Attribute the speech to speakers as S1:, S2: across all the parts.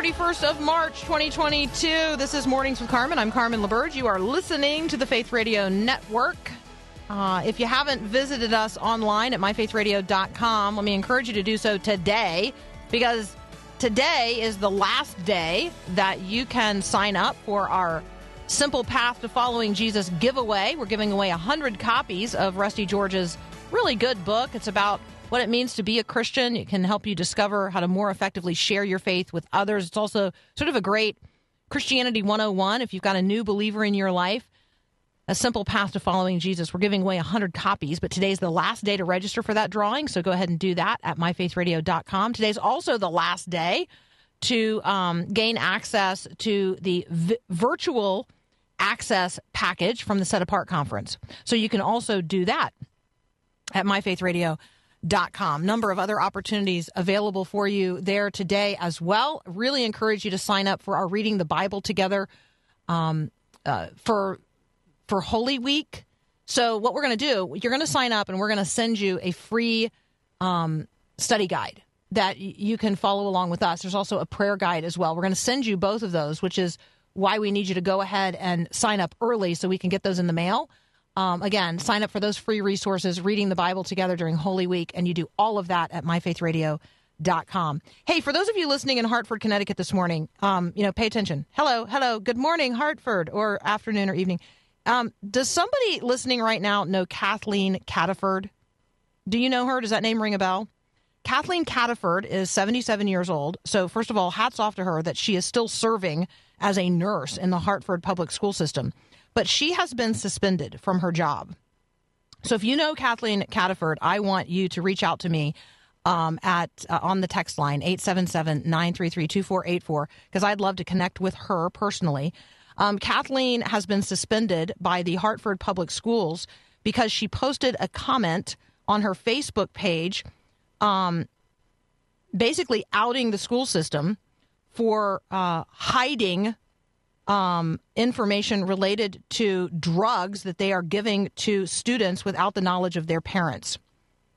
S1: 31st of March, 2022. This is Mornings with Carmen. I'm Carmen LaBerge. You are listening to the Faith Radio Network. Uh, if you haven't visited us online at myfaithradio.com, let me encourage you to do so today because today is the last day that you can sign up for our Simple Path to Following Jesus giveaway. We're giving away 100 copies of Rusty George's really good book. It's about what it means to be a Christian. It can help you discover how to more effectively share your faith with others. It's also sort of a great Christianity 101 if you've got a new believer in your life. A simple path to following Jesus. We're giving away 100 copies, but today's the last day to register for that drawing. So go ahead and do that at myfaithradio.com. Today's also the last day to um, gain access to the v- virtual access package from the Set Apart Conference. So you can also do that at myfaithradio.com. Number of other opportunities available for you there today as well. Really encourage you to sign up for our Reading the Bible Together um, uh, for for Holy Week. So what we're going to do, you're going to sign up and we're going to send you a free um, study guide that you can follow along with us. There's also a prayer guide as well. We're going to send you both of those, which is why we need you to go ahead and sign up early so we can get those in the mail. Um, again, sign up for those free resources, reading the Bible together during Holy Week, and you do all of that at myfaithradio.com. Hey, for those of you listening in Hartford, Connecticut this morning, um, you know, pay attention. Hello, hello, good morning, Hartford, or afternoon or evening. Um, does somebody listening right now know Kathleen Cataford? Do you know her? Does that name ring a bell? Kathleen Cataford is 77 years old. So, first of all, hats off to her that she is still serving as a nurse in the Hartford public school system. But she has been suspended from her job. So, if you know Kathleen Cataford, I want you to reach out to me um, at uh, on the text line 877-933-2484 because I'd love to connect with her personally. Um, Kathleen has been suspended by the Hartford Public Schools because she posted a comment on her Facebook page, um, basically outing the school system for uh, hiding um, information related to drugs that they are giving to students without the knowledge of their parents.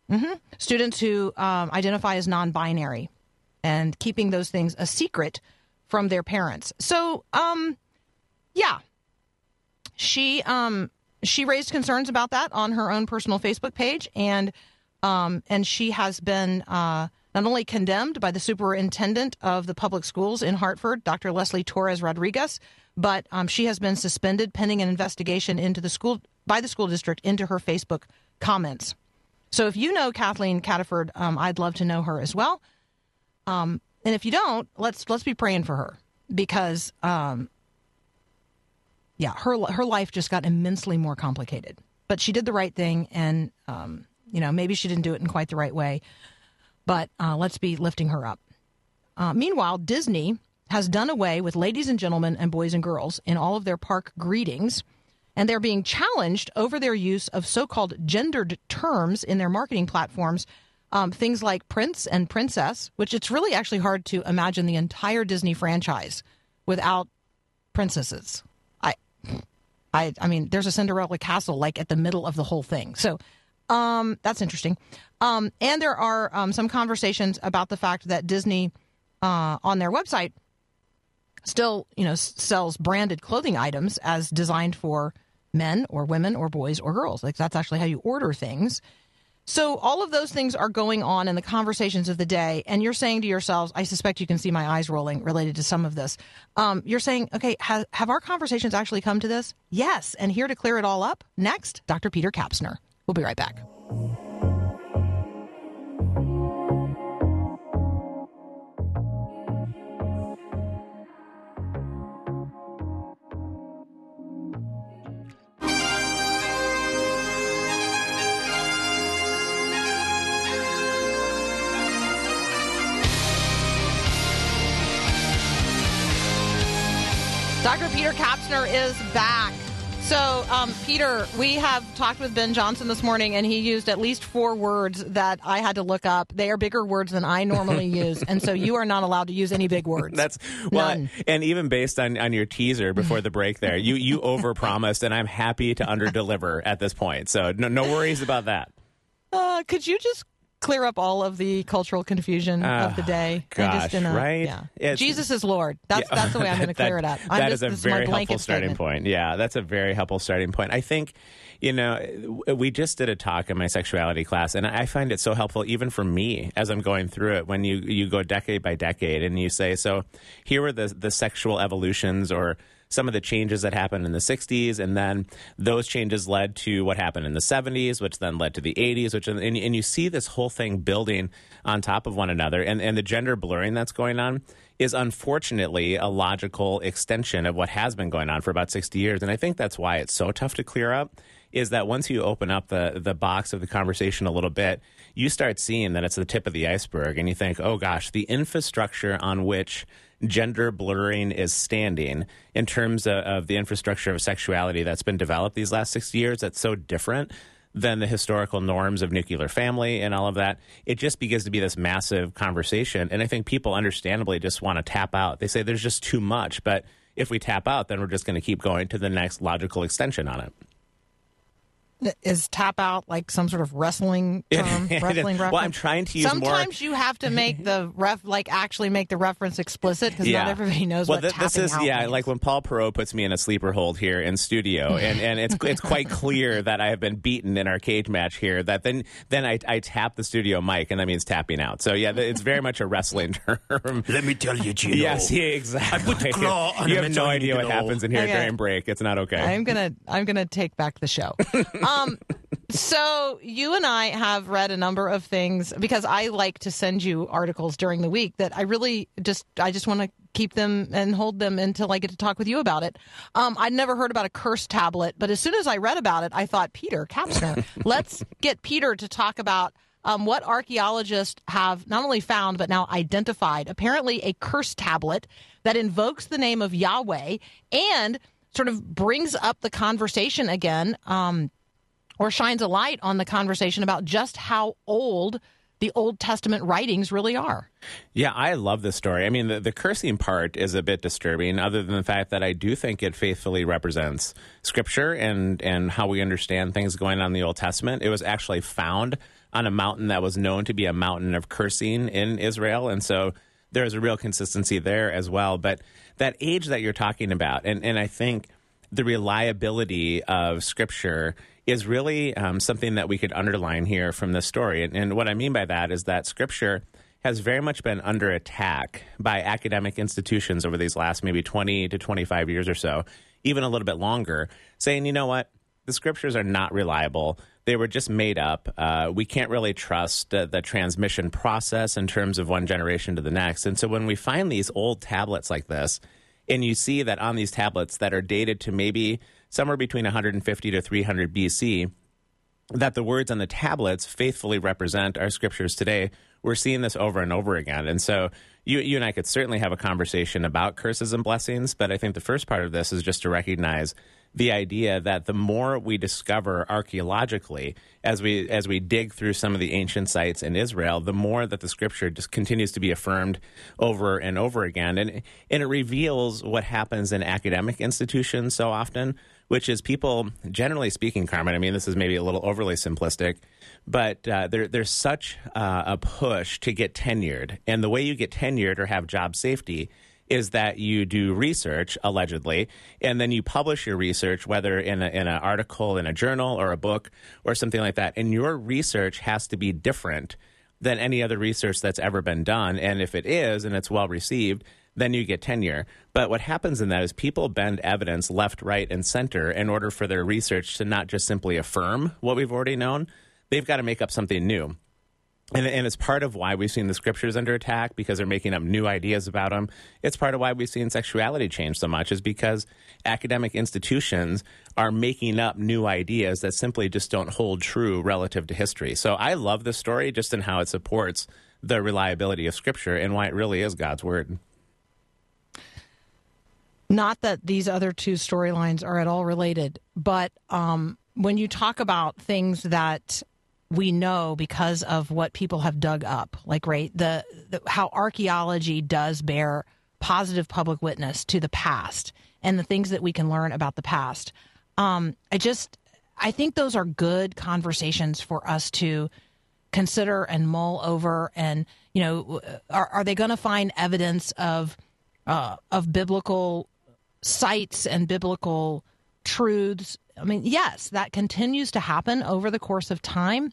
S1: hmm Students who um, identify as non binary and keeping those things a secret from their parents. So, um, yeah, she um, she raised concerns about that on her own personal Facebook page, and um, and she has been uh, not only condemned by the superintendent of the public schools in Hartford, Dr. Leslie Torres Rodriguez, but um, she has been suspended pending an investigation into the school by the school district into her Facebook comments. So if you know Kathleen Cataford, um, I'd love to know her as well. Um, and if you don't, let's let's be praying for her because um, yeah, her her life just got immensely more complicated. But she did the right thing, and um, you know maybe she didn't do it in quite the right way. But uh, let's be lifting her up. Uh, meanwhile, Disney has done away with ladies and gentlemen and boys and girls in all of their park greetings, and they're being challenged over their use of so-called gendered terms in their marketing platforms. Um, things like prince and princess, which it's really actually hard to imagine the entire Disney franchise without princesses. I, I, I mean, there's a Cinderella castle like at the middle of the whole thing. So, um, that's interesting. Um, and there are um, some conversations about the fact that Disney, uh, on their website, still, you know, sells branded clothing items as designed for men or women or boys or girls. Like that's actually how you order things. So all of those things are going on in the conversations of the day, and you're saying to yourselves, I suspect you can see my eyes rolling related to some of this. Um, you're saying, okay, ha- have our conversations actually come to this? Yes. And here to clear it all up, next, Dr. Peter Kapsner. We'll be right back. Dr. Peter Kapsner is back. So, um, Peter, we have talked with Ben Johnson this morning, and he used at least four words that I had to look up. They are bigger words than I normally use, and so you are not allowed to use any big words.
S2: That's well,
S1: None.
S2: and even based on, on your teaser before the break, there you you overpromised, and I'm happy to underdeliver at this point. So no no worries about that.
S1: Uh, could you just clear up all of the cultural confusion of the ah, day?
S2: Gosh,
S1: just didn't-
S2: right?
S1: Yeah.
S2: It's-
S1: Jesus is Lord. That's
S2: Yeah.
S1: that's the way I'm going to
S2: That-
S1: clear it up. I'm
S2: that
S1: just,
S2: is a
S1: this is my
S2: very helpful starting
S1: statement.
S2: point. Yeah, that's a very helpful starting point. I think, you know, we just did a talk in my sexuality class, and I find it so helpful even for me as I'm going through it. When you you go decade by decade, and you say, so here were the the sexual evolutions or some of the changes that happened in the 60s and then those changes led to what happened in the 70s which then led to the 80s which and, and you see this whole thing building on top of one another and, and the gender blurring that's going on is unfortunately a logical extension of what has been going on for about 60 years and i think that's why it's so tough to clear up is that once you open up the the box of the conversation a little bit you start seeing that it's the tip of the iceberg and you think oh gosh the infrastructure on which gender blurring is standing in terms of, of the infrastructure of sexuality that's been developed these last 60 years that's so different than the historical norms of nuclear family and all of that. It just begins to be this massive conversation. And I think people understandably just want to tap out. They say there's just too much. But if we tap out, then we're just going to keep going to the next logical extension on it.
S1: Is tap out like some sort of wrestling term?
S2: It is.
S1: wrestling
S2: Well. I'm trying to use more-
S1: Sometimes you have to make the ref like actually make the reference explicit because
S2: Yeah.
S1: not everybody knows
S2: well,
S1: what
S2: thi-
S1: tapping
S2: this is
S1: out
S2: yeah,
S1: means.
S2: like when Paul Perot puts me in a sleeper hold here in studio, and, and it's it's quite clear that I have been beaten in our cage match here. That then then I, I tap the studio mic, and that means tapping out. So yeah, it's very much a wrestling term.
S3: Let me tell you, Gino.
S2: Yes, yeah, exactly.
S3: I put the claw on
S2: you have no idea what happens in here
S1: Okay.
S2: during break. It's not okay.
S1: I'm gonna I'm gonna take back the show. Um, so you and I have read a number of things because I like to send you articles during the week that I really just I just want to keep them and hold them until I get to talk with you about it. Um, I'd never heard about a curse tablet, but as soon as I read about it, I thought Peter Kapsner. let's get Peter to talk about. Um, what archaeologists have not only found but now identified apparently a curse tablet that invokes the name of Yahweh and sort of brings up the conversation again um, or shines a light on the conversation about just how old the Old Testament writings really are.
S2: Yeah, I love this story. I mean, the, the cursing part is a bit disturbing, other than the fact that I do think it faithfully represents Scripture and and how we understand things going on in the Old Testament. It was actually found on a mountain that was known to be a mountain of cursing in Israel, and so there's a real consistency there as well. But that age that you're talking about, and and I think the reliability of Scripture is really um, something that we could underline here from this story. And, and what I mean by that is that Scripture has very much been under attack by academic institutions over these last maybe 20 to 25 years or so, even a little bit longer, saying, you know what? The scriptures are not reliable. They were just made up. Uh, we can't really trust uh, the transmission process in terms of one generation to the next. And so when we find these old tablets like this, and you see that on these tablets that are dated to maybe somewhere between 150 to 300 BC, that the words on the tablets faithfully represent our scriptures today. We're seeing this over and over again. And so you, you and I could certainly have a conversation about curses and blessings, but I think the first part of this is just to recognize the idea that the more we discover archaeologically as we as we dig through some of the ancient sites in Israel, the more that the scripture just continues to be affirmed over and over again. And and it reveals what happens in academic institutions so often, which is people, generally speaking, Carmen, I mean, this is maybe a little overly simplistic, but uh, there, there's such uh, a push to get tenured. And the way you get tenured or have job safety is that you do research, allegedly, and then you publish your research, whether in, in an article, in a journal, or a book, or something like that. And your research has to be different than any other research that's ever been done. And if it is, and it's well received, then you get tenure. But what happens in that is people bend evidence left, right, and center in order for their research to not just simply affirm what we've already known, they've got to make up something new. And, and it's part of why we've seen the scriptures under attack because they're making up new ideas about them. It's part of why we've seen sexuality change so much is because academic institutions are making up new ideas that simply just don't hold true relative to history. So I love this story just in how it supports the reliability of scripture and why it really is God's word.
S1: Not that these other two storylines are at all related, but um, when you talk about things that we know because of what people have dug up, like right the, the how archaeology does bear positive public witness to the past and the things that we can learn about the past. Um, I just I think those are good conversations for us to consider and mull over and you know are, are they going to find evidence of uh, of biblical sites and biblical truths i mean yes that continues to happen over the course of time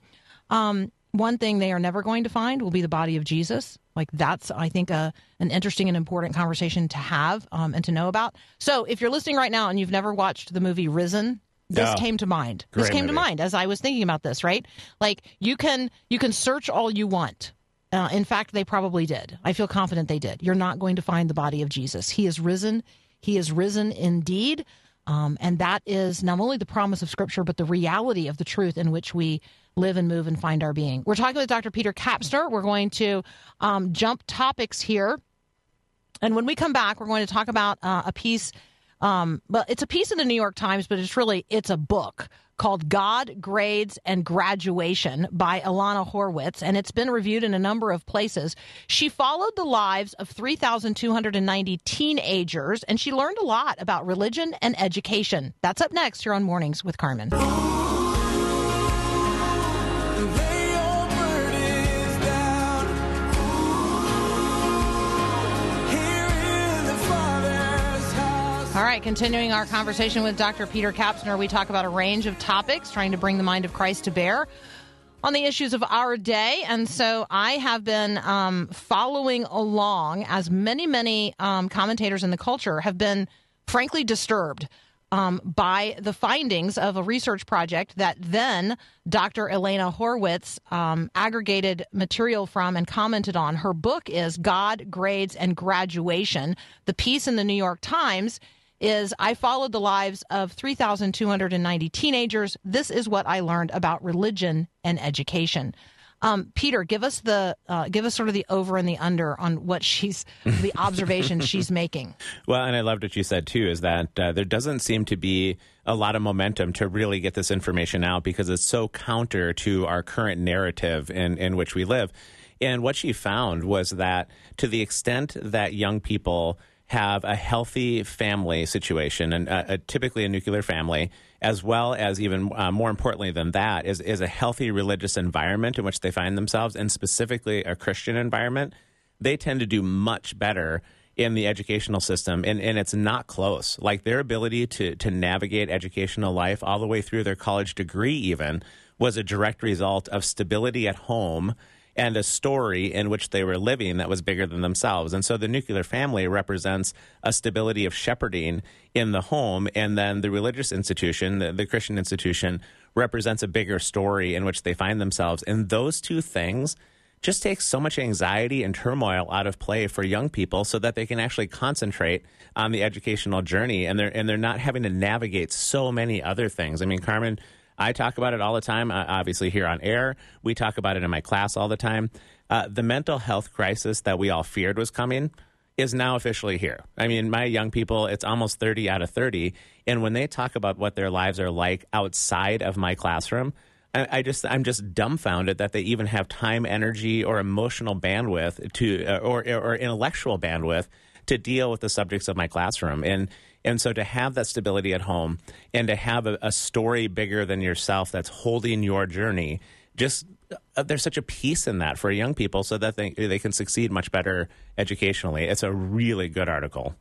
S1: um, one thing they are never going to find will be the body of jesus like that's i think a, an interesting and important conversation to have um, and to know about so if you're listening right now and you've never watched the movie risen this came to mind this
S2: Great
S1: came to mind as i was thinking about this right like you can you can search all you want uh, in fact, they probably did. I feel confident they did. You're not going to find the body of Jesus. He is risen. He is risen indeed. Um, and that is not only the promise of Scripture, but the reality of the truth in which we live and move and find our being. We're talking with Dr. Peter Kapsner. We're going to um, jump topics here. And when we come back, we're going to talk about uh, a piece. Um, well, it's a piece in the New York Times, but it's really it's a book called "God, Grades, and Graduation" by Ilana Horwitz, and it's been reviewed in a number of places. She followed the lives of 3,290 teenagers, and she learned a lot about religion and education. That's up next here on Mornings with Carmen. All right, continuing our conversation with Dr. Peter Kapsner, we talk about a range of topics, trying to bring the mind of Christ to bear on the issues of our day. And so I have been um, following along, as many, many um, commentators in the culture have been frankly disturbed. Um, by the findings of a research project that then Dr. Ilana Horwitz um, aggregated material from and commented on. Her book is God, Grades, and Graduation. The piece in the New York Times is I followed the lives of 3,290 teenagers. This is what I learned about religion and education. Um, Peter, give us the uh, give us sort of the over and the under on what she's the observations she's making.
S2: Well, and I loved what you said too, is that uh, there doesn't seem to be a lot of momentum to really get this information out because it's so counter to our current narrative in, in which we live. And what she found was that to the extent that young people have a healthy family situation and uh, a, typically a nuclear family, as well as even uh, more importantly than that, is, is a healthy religious environment in which they find themselves, and specifically a Christian environment, they tend to do much better in the educational system. And, and it's not close. Like their ability to, to navigate educational life all the way through their college degree even was a direct result of stability at home and a story in which they were living that was bigger than themselves. And so the nuclear family represents a stability of shepherding in the home, and then the religious institution, the, the Christian institution, represents a bigger story in which they find themselves. And those two things just takes so much anxiety and turmoil out of play for young people so that they can actually concentrate on the educational journey and they're and they're not having to navigate so many other things. I mean, Carmen, I talk about it all the time, uh, obviously here on air. We talk about it in my class all the time. Uh, the mental health crisis that we all feared was coming is now officially here. I mean, my young people, it's almost 30 out of 30. And when they talk about what their lives are like outside of my classroom, I, I just, I'm just dumbfounded that they even have time, energy, or emotional bandwidth to, uh, or, or intellectual bandwidth to deal with the subjects of my classroom. And, and so to have that stability at home and to have a, a story bigger than yourself that's holding your journey, just uh, there's such a peace in that for young people so that they, they can succeed much better educationally. It's a really good article.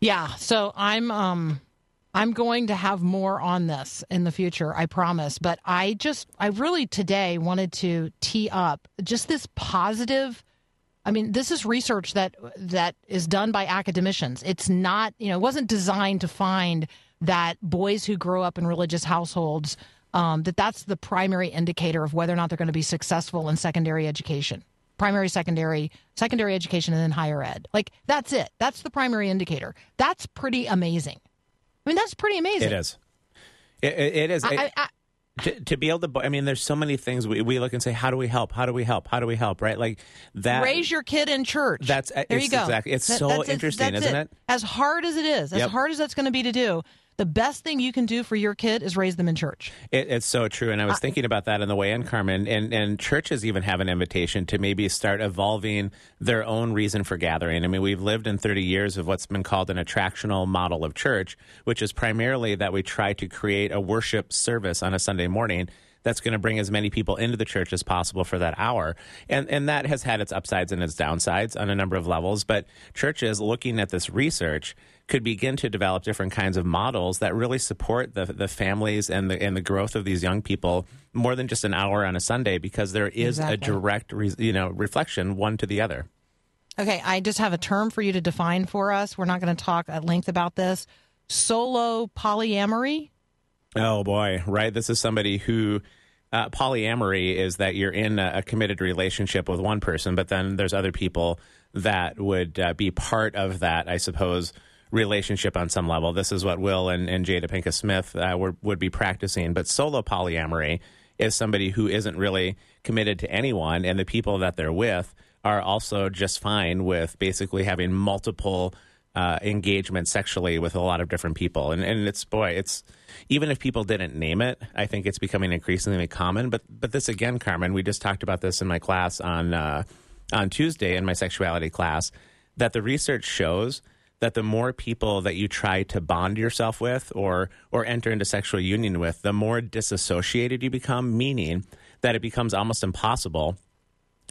S1: Yeah, so I'm um I'm going to have more on this in the future, I promise. But I just I really today wanted to tee up just this positive I mean, this is research that that is done by academicians. It's not, you know, it wasn't designed to find that boys who grow up in religious households um, that that's the primary indicator of whether or not they're going to be successful in secondary education, primary, secondary, secondary education, and then higher ed. Like that's it. That's the primary indicator. That's pretty amazing. I mean, that's pretty amazing.
S2: It is. It, it, is.
S1: I, I, I,
S2: to, to be able to, I mean, there's so many things we, we look and say, how do we help? How do we help? How do we help? Right? Like that.
S1: Raise your kid in church.
S2: That's-
S1: uh,
S2: there
S1: you go.
S2: exactly- it's so
S1: that's
S2: interesting,
S1: that's
S2: isn't it?
S1: As hard as it is, as
S2: Yep.
S1: hard as that's going to be to do, the best thing you can do for your kid is raise them in church.
S2: It, it's so true, and I was thinking about that on the way in, Carmen. And and churches even have an invitation to maybe start evolving their own reason for gathering. I mean, we've lived in 30 years of what's been called an attractional model of church, which is primarily that we try to create a worship service on a Sunday morning that's going to bring as many people into the church as possible for that hour. And and that has had its upsides and its downsides on a number of levels. But churches looking at this research could begin to develop different kinds of models that really support the the families and the and the growth of these young people more than just an hour on a Sunday because there is
S1: Exactly.
S2: a direct re, you know reflection one to the other.
S1: Okay, I just have a term for you to define for us. We're not going to talk at length about this. Solo polyamory.
S2: Oh boy, right. This is somebody who uh, polyamory is that you're in a, a committed relationship with one person, but then there's other people that would uh, be part of that, I suppose, relationship on some level. This is what Will and, and Jada Pinkett Smith uh, were, would be practicing. But solo polyamory is somebody who isn't really committed to anyone, and the people that they're with are also just fine with basically having multiple uh, engagement sexually with a lot of different people. And and it's boy, it's even if people didn't name it, I think it's becoming increasingly common. But but this again, Carmen, we just talked about this in my class on uh, on Tuesday in my sexuality class that the research shows that the more people that you try to bond yourself with or or enter into sexual union with, the more disassociated you become, meaning that it becomes almost impossible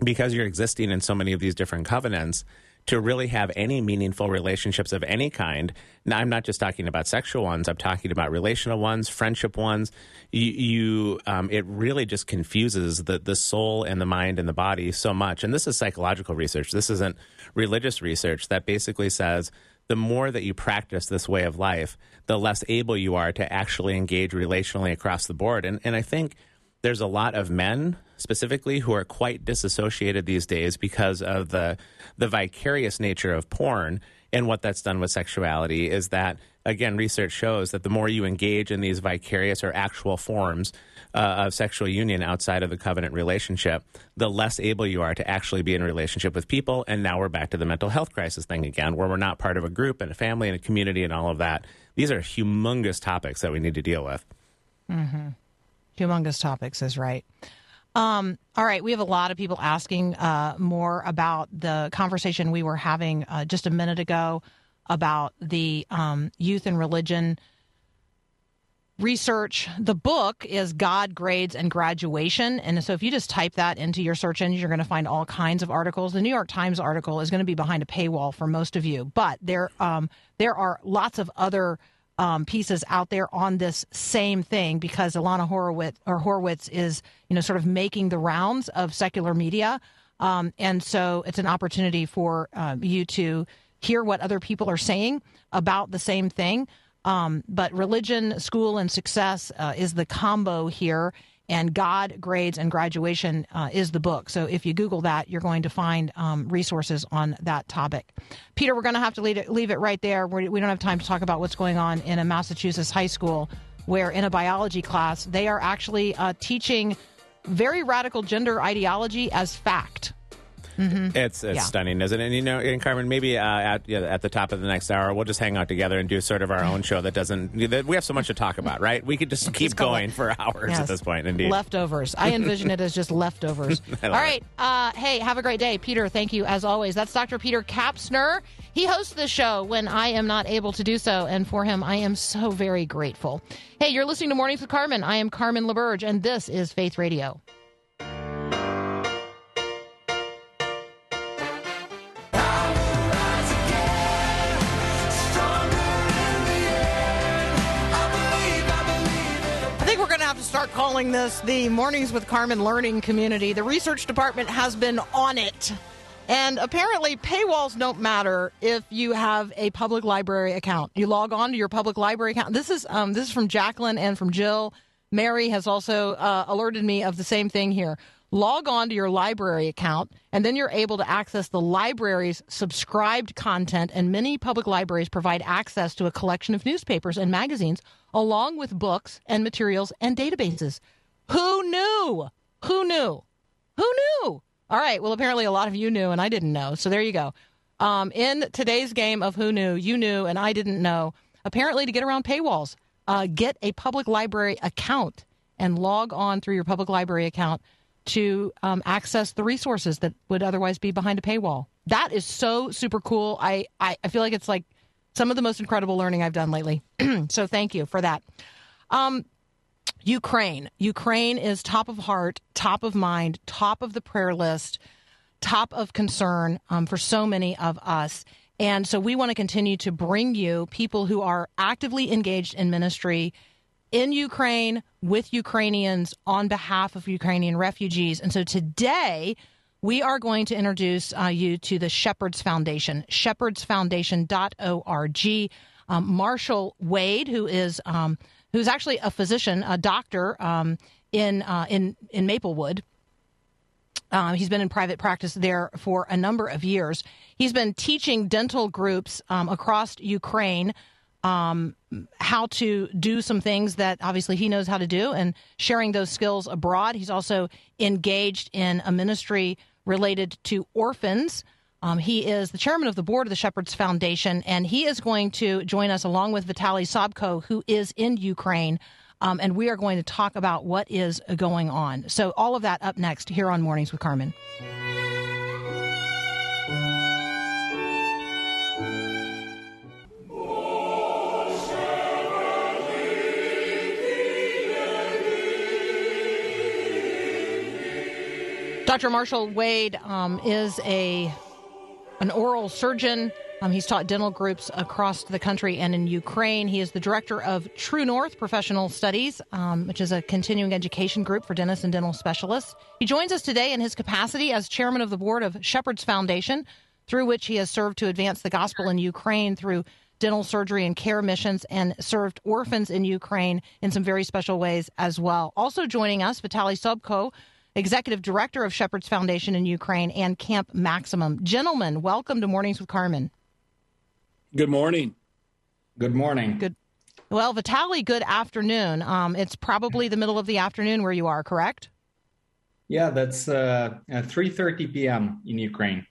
S2: because you're existing in so many of these different covenants to really have any meaningful relationships of any kind. Now, I'm not just talking about sexual ones. I'm talking about relational ones, friendship ones. You, you um, it really just confuses the the soul and the mind and the body so much. And this is psychological research. This isn't religious research that basically says the more that you practice this way of life, the less able you are to actually engage relationally across the board. And and I think there's a lot of men specifically who are quite disassociated these days because of the the vicarious nature of porn and what that's done with sexuality is that again research shows that the more you engage in these vicarious or actual forms uh, of sexual union outside of the covenant relationship the less able you are to actually be in a relationship with people. And now we're back to the mental health crisis thing again where we're not part of a group and a family and a community and all of that. These are humongous topics that we need to deal with.
S1: Humongous topics is right. Um, all right, we have a lot of people asking uh, more about the conversation we were having uh, just a minute ago about the um, youth and religion research. The book is God, Grades, and Graduation. And so if you just type that into your search engine, you're going to find all kinds of articles. The New York Times article is going to be behind a paywall for most of you, but there, um, there are lots of other um, pieces out there on this same thing because Ilana Horowitz or Horowitz is, you know, sort of making the rounds of secular media. Um, and so it's an opportunity for uh, you to hear what other people are saying about the same thing. Um, but religion, school, and success uh, is the combo here. And God, grades, and graduation uh, is the book. So if you Google that, you're going to find um, resources on that topic. Peter, we're going to have to leave it, leave it right there. We're, we don't have time to talk about what's going on in a Massachusetts high school where, in a biology class, they are actually uh, teaching very radical gender ideology as fact.
S2: It's it's
S1: Yeah.
S2: stunning, isn't it? And you know, and Carmen, maybe uh, at yeah, at the top of the next hour, we'll just hang out together and do sort of our own show that doesn't. That we have so much to talk about, right? We could just keep
S1: call
S2: going
S1: it-
S2: for hours
S1: Yes.
S2: at this point. Indeed.
S1: Leftovers. I envision it as just leftovers. All right. Uh, hey, have a great day. Peter, thank you as always. That's Dr. Peter Kapsner. He hosts the show when I am not able to do so. And for him, I am so very grateful. Hey, you're listening to Mornings with Carmen. I am Carmen LaBerge, and this is Faith Radio. Calling this the Mornings with Carmen Learning Community. The research department has been on it. And apparently, paywalls don't matter if you have a public library account. You log on to your public library account. This is um, this is from Jacqueline and from Jill. Mary has also uh, alerted me of the same thing here. Log on to your library account, and then you're able to access the library's subscribed content. And many public libraries provide access to a collection of newspapers and magazines, along with books and materials and databases. Who knew? Who knew? Who knew? All right. Well, apparently a lot of you knew and I didn't know. So there you go. Um, in today's game of Who Knew, you knew and I didn't know. Apparently, to get around paywalls, uh, get a public library account and log on through your public library account to um, access the resources that would otherwise be behind a paywall. That is so super cool. I, I, I feel like it's like some of the most incredible learning I've done lately. so thank you for that. Um, Ukraine. Ukraine is top of heart, top of mind, top of the prayer list, top of concern um, for so many of us. And so we want to continue to bring you people who are actively engaged in ministry in Ukraine with Ukrainians on behalf of Ukrainian refugees. And so today, we are going to introduce uh, you to the Shepherds Foundation, shepherdsfoundation.org. Um, Marshall Wade, who is um, who's actually a physician, a doctor um, in uh, in in Maplewood. Uh, he's been in private practice there for a number of years. He's been teaching dental groups um, across Ukraine um, how to do some things that obviously he knows how to do and sharing those skills abroad. He's also engaged in a ministry related to orphans. Um, he is the chairman of the board of the Shepherds Foundation, and he is going to join us along with Vitaliy Sobko, who is in Ukraine. Um, and we are going to talk about what is going on. So, all of that up next here on Mornings with Carmen. Dr. Marshall Wade um, is a an oral surgeon. Um, he's taught dental groups across the country and in Ukraine. He is the director of True North Professional Studies, um, which is a continuing education group for dentists and dental specialists. He joins us today in his capacity as chairman of the board of Shepherds Foundation, through which he has served to advance the gospel in Ukraine through dental surgery and care missions and served orphans in Ukraine in some very special ways as well. Also joining us, Vitaliy Sobko, executive director of Shepherds Foundation in Ukraine and Camp Maximum. Gentlemen, welcome to Mornings with Carmen.
S3: Good morning.
S4: Good morning.
S1: Good. Well, Vitaliy, good afternoon. Um, it's probably the middle of the afternoon where you are, correct?
S4: Yeah, that's uh, 3:30 p.m. in Ukraine.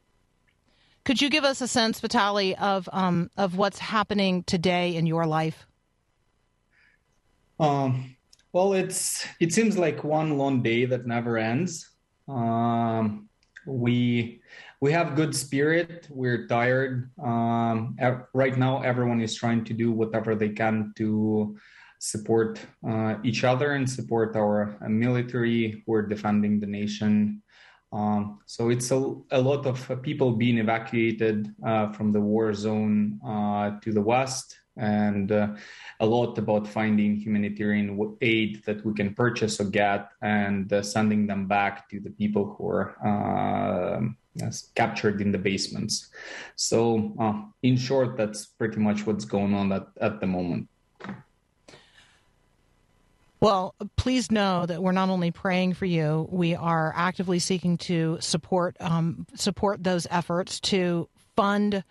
S1: Could you give us a sense, Vitaliy, of um, of what's happening today in your life?
S4: Um, well, it's it seems like one long day that never ends. Um, we we have good spirit. We're tired. Um, right now, everyone is trying to do whatever they can to support uh, each other and support our uh, military who are defending the nation. Um, so it's a, a lot of people being evacuated uh, from the war zone uh, to the west and uh, a lot about finding humanitarian aid that we can purchase or get and uh, sending them back to the people who are uh, captured in the basements. So, uh, in short, that's pretty much what's going on at, at the moment.
S1: Well, please know that we're not only praying for you, we are actively seeking to support um, support those efforts to fund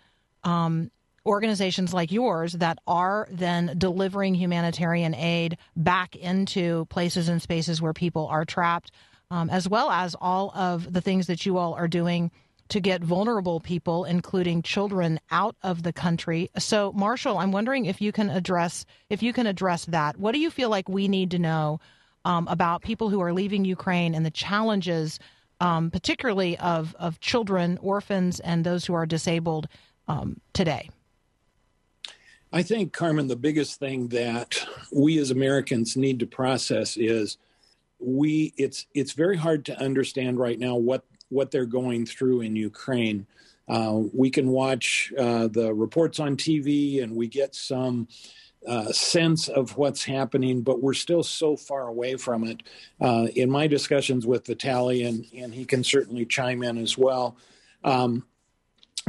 S1: um, organizations like yours that are then delivering humanitarian aid back into places and spaces where people are trapped, um, as well as all of the things that you all are doing to get vulnerable people, including children, out of the country. So, Marshall, I'm wondering if you can address if you can address that. What do you feel like we need to know um, about people who are leaving Ukraine and the challenges, um, particularly of of children, orphans, and those who are disabled um, today?
S3: I think, Carmen, the biggest thing that we as Americans need to process is we it's it's very hard to understand right now what what they're going through in Ukraine. Uh, we can watch uh, the reports on TV and we get some uh, sense of what's happening, but we're still so far away from it. Uh, in my discussions with Vitaliy, and, and he can certainly chime in as well, um,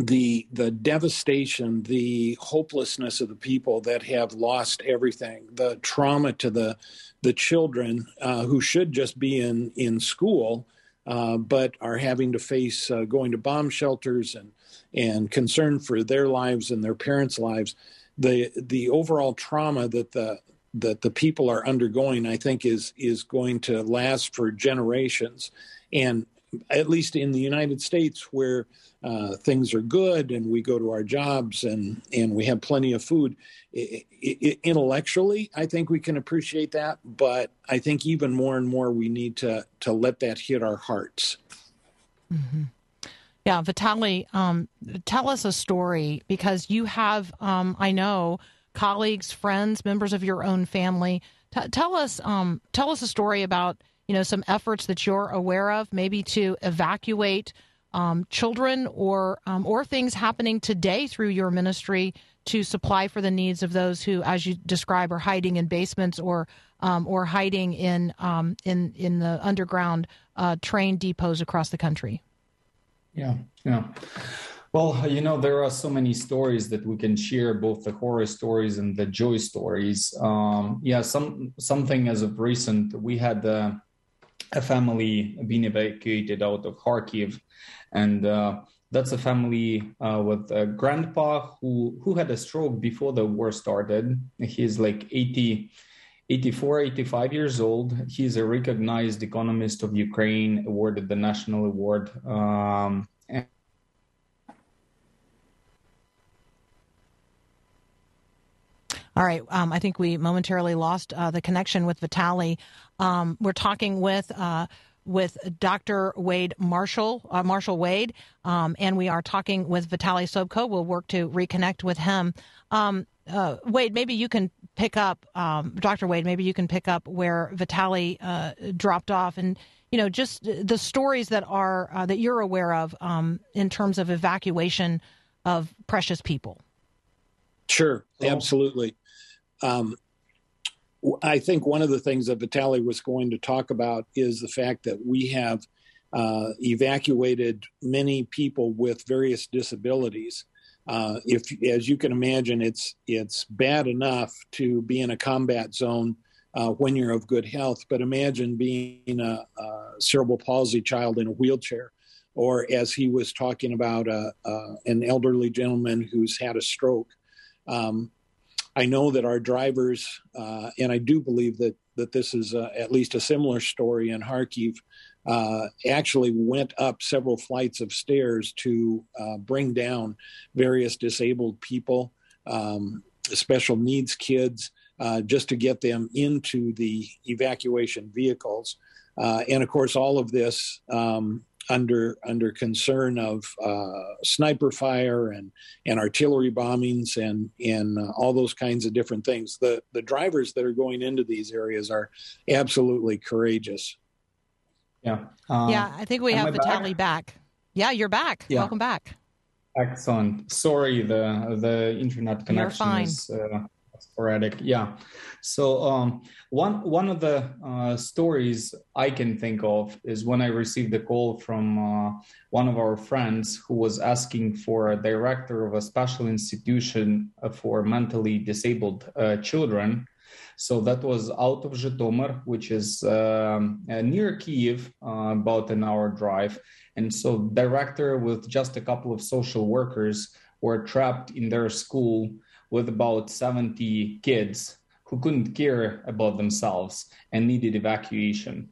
S3: the the devastation, the hopelessness of the people that have lost everything, the trauma to the the children uh, who should just be in in school, uh, but are having to face uh, going to bomb shelters and and concern for their lives and their parents' lives. The the overall trauma that the that the people are undergoing, I think, is is going to last for generations, and at least in the United States, where uh, things are good and we go to our jobs and and we have plenty of food, i i intellectually, I think we can appreciate that, but I think even more and more we need to to let that hit our hearts.
S1: Yeah, Vitaliy, um, tell us a story because you have, um, I know, colleagues, friends, members of your own family. T- tell us, um, tell us a story about you know some efforts that you're aware of, maybe to evacuate um, children or um, or things happening today through your ministry to supply for the needs of those who, as you describe, are hiding in basements or um, or hiding in um, in in the underground uh, train depots across the country.
S4: Yeah, yeah. Well, you know, there are so many stories that we can share, both the horror stories and the joy stories. Um, yeah, some something as of recent, we had uh, a family being evacuated out of Kharkiv, and uh, that's a family uh, with a grandpa who who had a stroke before the war started. He's like 80. 84, 85 years old. He's a recognized economist of Ukraine, awarded the national award. Um, and
S1: All right. Um, I think we momentarily lost uh, the connection with Vitaliy. Um, we're talking with uh, with Dr. Wade Marshall, uh, Marshall Wade, um, and we are talking with Vitaliy Sobko. We'll work to reconnect with him. Um, uh, Wade, maybe you can pick up, um, Dr. Wade. Maybe you can pick up where Vitaliy uh, dropped off, and you know, just the stories that are uh, that you're aware of um, in terms of evacuation of precious people.
S3: Sure, absolutely. Um, I think one of the things that Vitaliy was going to talk about is the fact that we have uh, evacuated many people with various disabilities. Uh, if, as you can imagine, it's it's bad enough to be in a combat zone uh, when you're of good health, but imagine being a, a cerebral palsy child in a wheelchair, or as he was talking about, uh, uh, an elderly gentleman who's had a stroke. Um, I know that our drivers, uh, and I do believe that that this is uh, at least a similar story in Kharkiv, uh, actually went up several flights of stairs to uh, bring down various disabled people, um, special needs kids, uh, just to get them into the evacuation vehicles. Uh, and of course, all of this um, under under concern of uh, sniper fire and and artillery bombings and and uh, all those kinds of different things. The the drivers that are going into these areas are absolutely courageous.
S4: yeah, um,
S1: yeah, I think we have
S4: I back?
S1: Back? Yeah, you're back.
S4: Yeah.
S1: Welcome back.
S4: Excellent. Sorry, the the internet connection
S1: fine.
S4: is uh, sporadic. Yeah. So um, one one of the uh, stories I can think of is when I received a call from uh, one of our friends who was asking for a director of a special institution uh, for mentally disabled uh, children. So that was out of Zhytomyr, which is um, uh, near Kiev, uh, about an hour drive. And so, director with just a couple of social workers were trapped in their school with about 70 kids who couldn't care about themselves and needed evacuation.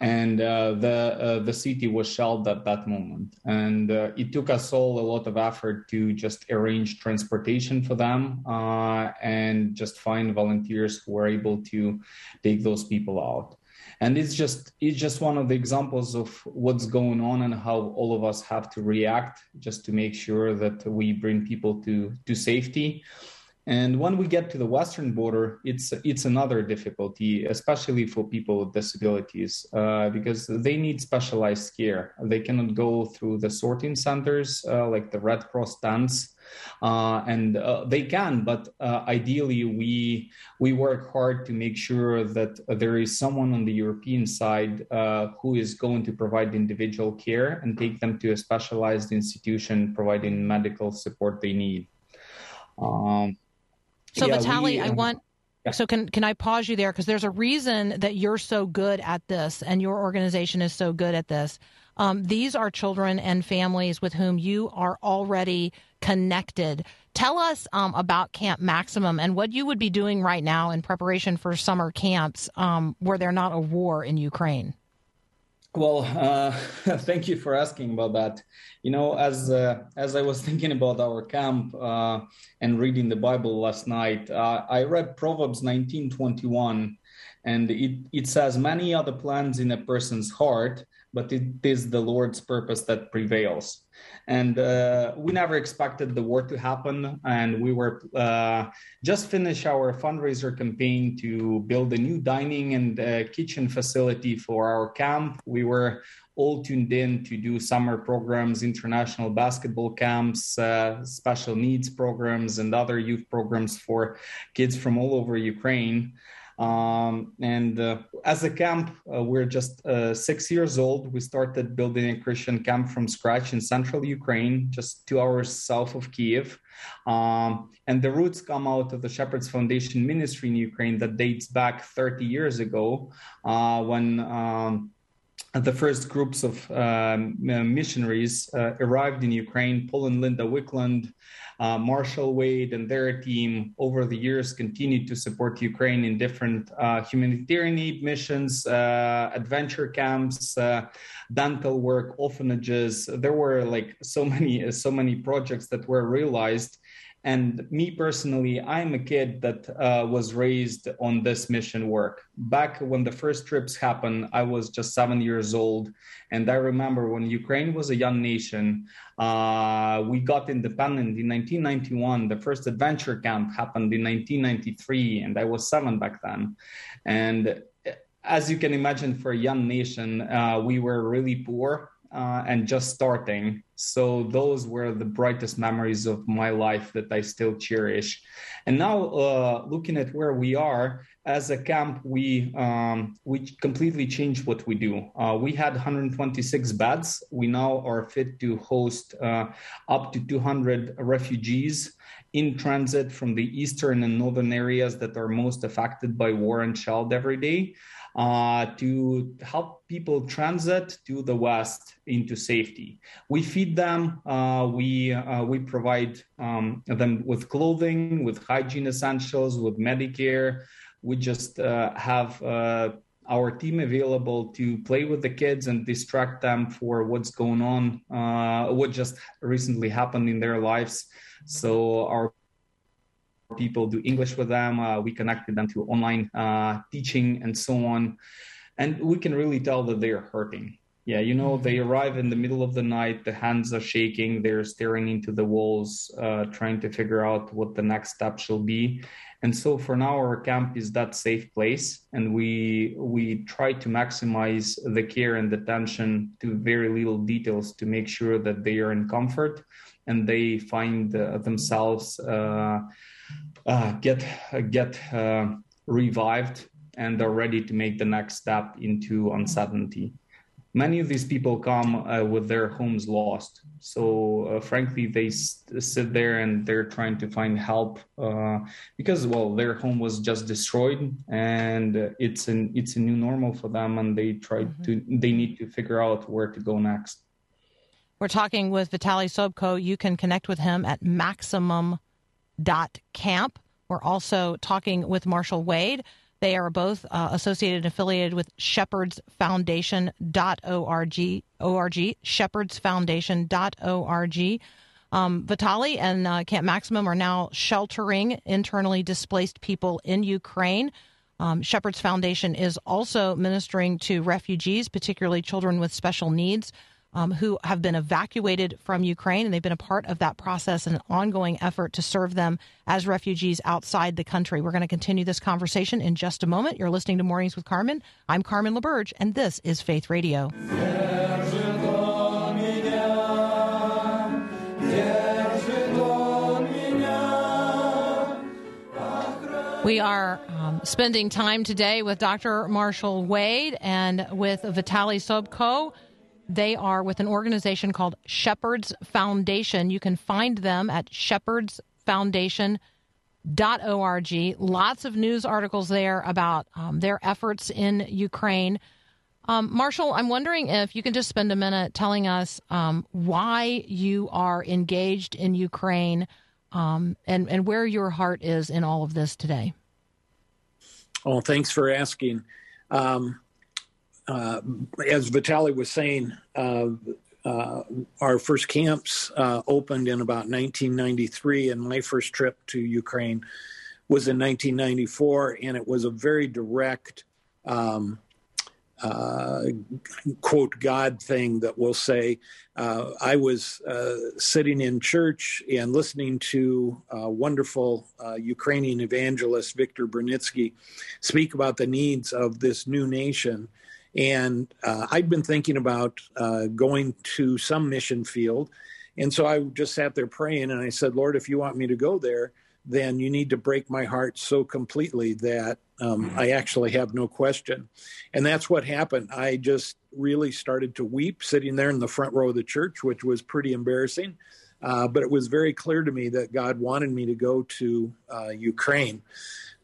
S4: And uh, the uh, the city was shelled at that moment, and uh, it took us all a lot of effort to just arrange transportation for them uh, and just find volunteers who were able to take those people out and it's just it's just one of the examples of what's going on and how all of us have to react just to make sure that we bring people to to safety and when we get to the western border it's it's another difficulty especially for people with disabilities uh, because they need specialized care. They cannot go through the sorting centers uh, like the red cross stands uh, and uh, they can but uh, ideally we we work hard to make sure that there is someone on the european side uh, who is going to provide individual care and take them to a specialized institution providing medical support they need. Um,
S1: So,
S4: yeah,
S1: Vitaliy,
S4: we,
S1: I
S4: um,
S1: want. So can can I pause you there because there's a reason that you're so good at this and your organization is so good at this. Um, these are children and families with whom you are already connected Tell us um, about Camp Maximum and what you would be doing right now in preparation for summer camps um, where they're not a war in Ukraine.
S4: Well, uh, thank you for asking about that. You know, as uh, as I was thinking about our camp uh, and reading the Bible last night, uh, I read Proverbs nineteen twenty one, and it it says, "Many are the plans in a person's heart, but it is the Lord's purpose that prevails." And uh, we never expected the war to happen, and we were uh, just finished our fundraiser campaign to build a new dining and uh, kitchen facility for our camp. We were all tuned in to do summer programs, international basketball camps, uh, special needs programs, and other youth programs for kids from all over Ukraine. Um, and uh, as a camp, uh, we're just uh, six years old. We started building a Christian camp from scratch in central Ukraine, just two hours south of Kiev. Um, and the roots come out of the Shepherds Foundation ministry in Ukraine that dates back 30 years ago uh, when. Um, the first groups of um, missionaries uh, arrived in Ukraine. Paul and Linda Wickland, uh, Marshall Wade, and their team over the years continued to support Ukraine in different uh, humanitarian aid missions, uh, adventure camps, uh, dental work, orphanages. There were like so many, so many projects that were realized and me personally, I'm a kid that uh, was raised on this mission work. Back when the first trips happened, I was just seven years old. And I remember when Ukraine was a young nation, uh, we got independent in 1991. The first adventure camp happened in 1993, and I was seven back then. And as you can imagine, for a young nation, uh, we were really poor uh, and just starting. So those were the brightest memories of my life that I still cherish. And now, uh, looking at where we are as a camp, we um, we completely changed what we do. Uh, we had 126 beds. We now are fit to host uh, up to 200 refugees in transit from the eastern and northern areas that are most affected by war and child every day uh, to help people transit to the west into safety. We feed them. Uh, we uh, we provide um, them with clothing, with hygiene essentials, with Medicare. We just uh, have uh, our team available to play with the kids and distract them for what's going on, what just recently happened in their lives. So our people do English with them. Uh, we connected them to online uh, teaching and so on. And we can really tell that they are hurting. Yeah, you know, they arrive in the middle of the night, the hands are shaking, they're staring into the walls, uh, trying to figure out what the next step shall be. And so for now, our camp is that safe place, and we we try to maximize the care and attention to very little details to make sure that they are in comfort and they find uh, themselves uh, uh, get get uh, revived and are ready to make the next step into uncertainty. Many of these people come uh, with their homes lost, so uh, frankly, they s- sit there and they're trying to find help uh, because, well, their home was just destroyed, and it's an it's a new normal for them, and they try to they need to figure out where to go next.
S1: We're talking with Vitaliy Sobko. You can connect with him at maximum.camp. We're also talking with Marshall Wade. They are both uh, associated and affiliated with Shepherds Foundation.org, org. Um, Vitaliy and uh, Camp Maximum are now sheltering internally displaced people in Ukraine. Um, Shepherds Foundation is also ministering to refugees, particularly children with special needs um, who have been evacuated from Ukraine, and they've been a part of that process and an ongoing effort to serve them as refugees outside the country. We're going to continue this conversation in just a moment. You're listening to Mornings with Carmen. I'm Carmen LaBerge, and this is Faith Radio. We are um, spending time today with Dr. Marshall Wade and with Vitaliy Sobko. They are with an organization called Shepherds Foundation. You can find them at shepherdsfoundation.org. Lots of news articles there about um, their efforts in Ukraine. Um, Marshall, I'm wondering if you can just spend a minute telling us um, why you are engaged in Ukraine, um, and and where your heart is in all of this today.
S3: Oh, thanks for asking. Um, uh, as Vitaliy was saying, uh, uh, our first camps uh, opened in about 1993, and my first trip to Ukraine was in 1994, and it was a very direct, um, uh, quote, God thing that we'll say. Uh, I was sitting in church and listening to wonderful Ukrainian evangelist Viktor Brunitsky speak about the needs of this new nation. And uh, I'd been thinking about uh, going to some mission field. And so I just sat there praying and I said, Lord, if you want me to go there, then you need to break my heart so completely that um, I actually have no question. And that's what happened. I just really started to weep sitting there in the front row of the church, which was pretty embarrassing. Uh, but it was very clear to me that God wanted me to go to uh, Ukraine.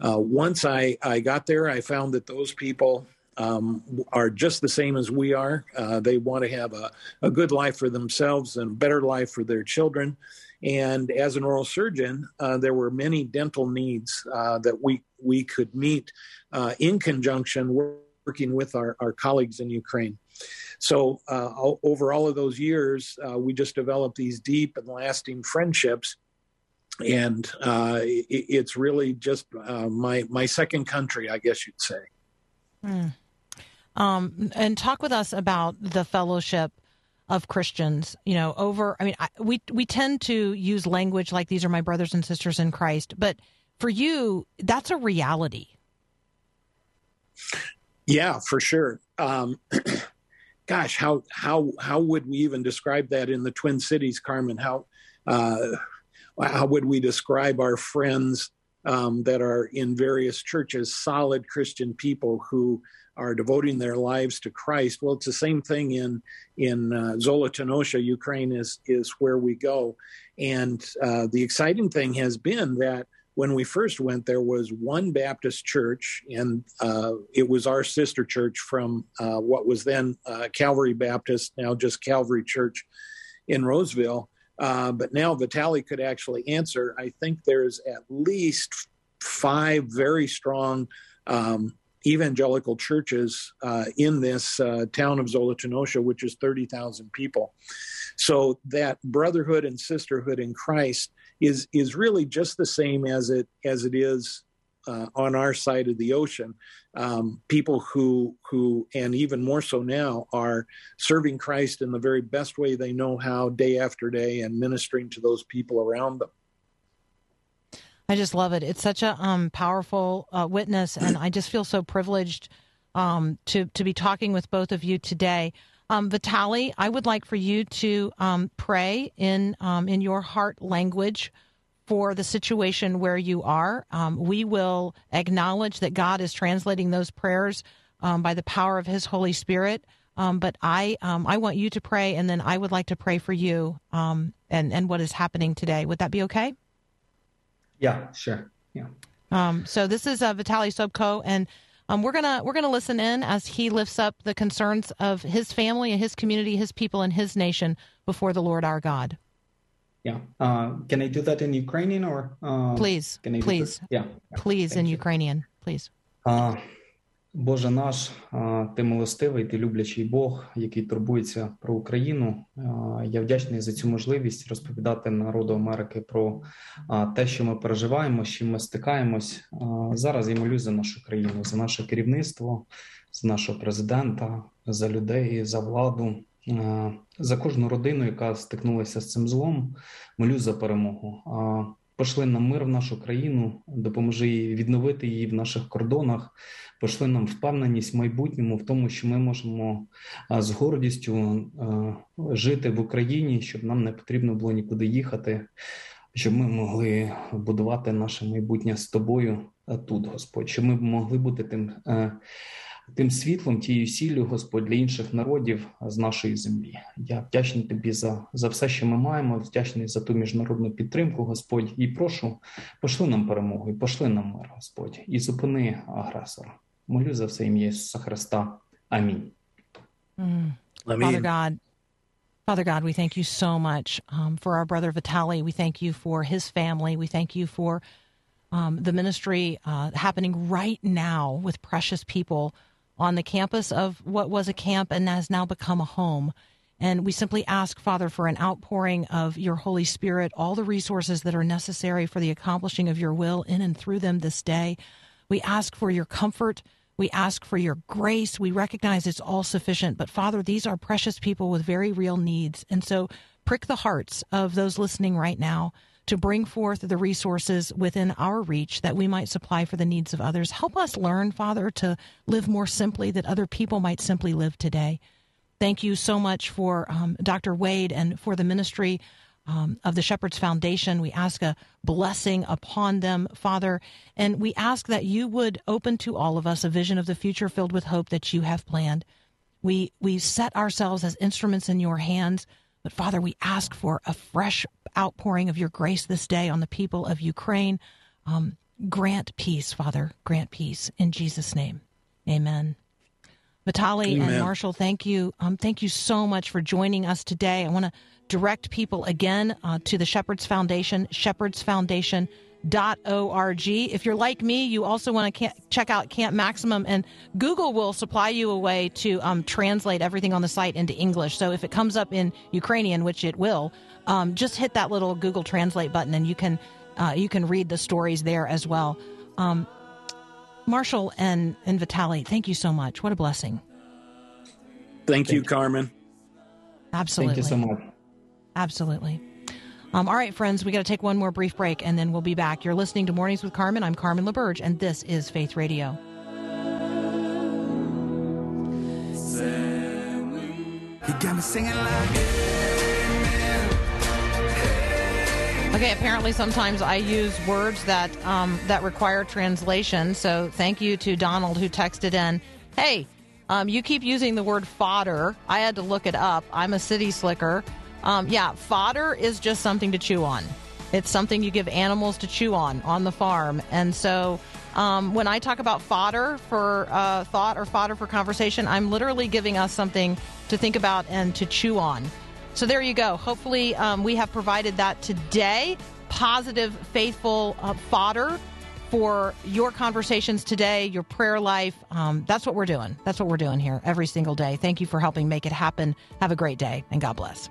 S3: Uh, once I, I got there, I found that those people um, are just the same as we are. Uh, they want to have a, a good life for themselves and a better life for their children. And as an oral surgeon, uh, there were many dental needs uh, that we we could meet uh, in conjunction working with our, our colleagues in Ukraine. So uh, over all of those years, uh, we just developed these deep and lasting friendships. And uh, it, it's really just my my second country, I guess you'd say.
S1: Um, and talk with us about the fellowship of Christians. You know, over. I mean, I, we we tend to use language like these are my brothers and sisters in Christ, but for you, that's a reality.
S3: Yeah, for sure. Um, gosh, how how how would we even describe that in the Twin Cities, Carmen? How uh, how would we describe our friends um, that are in various churches, solid Christian people who are devoting their lives to Christ? Well, it's the same thing in in uh, Zolotonosha, Ukraine is is where we go, and uh, the exciting thing has been that when we first went, there was one Baptist church, and uh, it was our sister church from uh, what was then uh, Calvary Baptist, now just Calvary Church in Roseville. Uh, but now Vitaliy could actually answer. I think there's at least five very strong um, evangelical churches uh, in this uh, town of Zolotonosha, which is 30,000 people. So that brotherhood and sisterhood in Christ is is really just the same as it as it is uh, on our side of the ocean. Um, people who who and even more so now are serving Christ in the very best way they know how, day after day, and ministering to those people around them.
S1: I just love it. It's such a um, powerful uh, witness, and I just feel so privileged um, to to be talking with both of you today. Um, Vitaliy, I would like for you to um, pray in um, in your heart language for the situation where you are. Um, we will acknowledge that God is translating those prayers by the power of His Holy Spirit. But I I want you to pray, and then I would like to pray for you and and what is happening today. Would that be okay?
S4: Yeah, sure. Yeah.
S1: Um, so this is uh, Vitaliy Sobko, and um, we're gonna we're gonna listen in as he lifts up the concerns of his family and his community, his people, and his nation before the Lord our God.
S4: Yeah. Uh, can I do that in Ukrainian or? Uh,
S1: Please,
S4: can I
S1: please?
S4: Yeah.
S1: please, in
S4: you.
S1: Ukrainian, please.
S4: А, Боже наш, ти милостивий, ти люблячий Бог, який турбується про Україну. Я вдячний за цю можливість розповідати народу Америки про те, що ми переживаємо, з чим ми стикаємось. Зараз я молюсь за нашу країну, за наше керівництво, за нашого президента, за людей, за владу, за кожну родину, яка стикнулася з цим злом. Молюсь за перемогу. Пошли нам мир в нашу країну, допоможи їй відновити її в наших кордонах, пошли нам впевненість в майбутньому, в тому, що ми можемо з гордістю жити в Україні, щоб нам не потрібно було нікуди їхати, щоб ми могли будувати наше майбутнє з тобою тут, Господь, щоб ми могли бути тим. Тим світлом, тією сіллю, Господь, для інших народів з нашої землі. Я вдячний тобі за, за все, що ми маємо, вдячний за ту міжнародну підтримку, Господь, і прошу, пошли нам перемогу, і пошли нам мир, Господь, і зупини агресора. Молю за все ім'я Ісуса Христа. Амінь.
S1: Mm. Father God, Father God, we thank you so much um, for our brother Vitali. We thank you for his family. We thank you for um, the ministry uh, happening right now with precious people on the campus of what was a camp and has now become a home. And we simply ask, Father, for an outpouring of your Holy Spirit, all the resources that are necessary for the accomplishing of your will in and through them this day. We ask for your comfort. We ask for your grace. We recognize it's all sufficient. But Father, these are precious people with very real needs. And so prick the hearts of those listening right now to bring forth the resources within our reach that we might supply for the needs of others. Help us learn, Father, to live more simply that other people might simply live today. Thank you so much for um, Dr. Wade and for the ministry um, of the Shepherd's Foundation. We ask a blessing upon them, Father, and we ask that you would open to all of us a vision of the future filled with hope that you have planned. We we set ourselves as instruments in your hands, but Father, we ask for a fresh outpouring of your grace this day on the people of Ukraine. Um, grant peace, Father. Grant peace in Jesus' name. Amen. Vitaliy and Marshall, thank you. Um, thank you so much for joining us today. I want to direct people again uh, to the Shepherds Foundation, shepherdsfoundation.org. If you're like me, you also want to check out Camp Maximum, and Google will supply you a way to um, translate everything on the site into English. So if it comes up in Ukrainian, which it will, um, just hit that little Google Translate button, and you can uh, you can read the stories there as well. Um, Marshall and, and Vitaliy, thank you so much. What a blessing.
S3: Thank you, Carmen.
S1: Absolutely.
S4: Thank you so much.
S1: Absolutely. Um, all right, friends, we got to take one more brief break and then we'll be back. You're listening to Mornings with Carmen. I'm Carmen LaBerge, and this is Faith Radio.
S5: You got me singing like
S1: Okay, apparently sometimes I use words that um, that require translation. So thank you to Donald who texted in, "Hey, um, you keep using the word fodder. I had to look it up. I'm a city slicker. Um, yeah, fodder is just something to chew on. It's something you give animals to chew on on the farm. And so um, when I talk about fodder for uh, thought or fodder for conversation, I'm literally giving us something to think about and to chew on. So there you go. Hopefully, um, we have provided that today. Positive, faithful uh, fodder for your conversations today, your prayer life. Um, that's what we're doing. That's what we're doing here every single day. Thank you for helping make it happen. Have a great day, and God bless.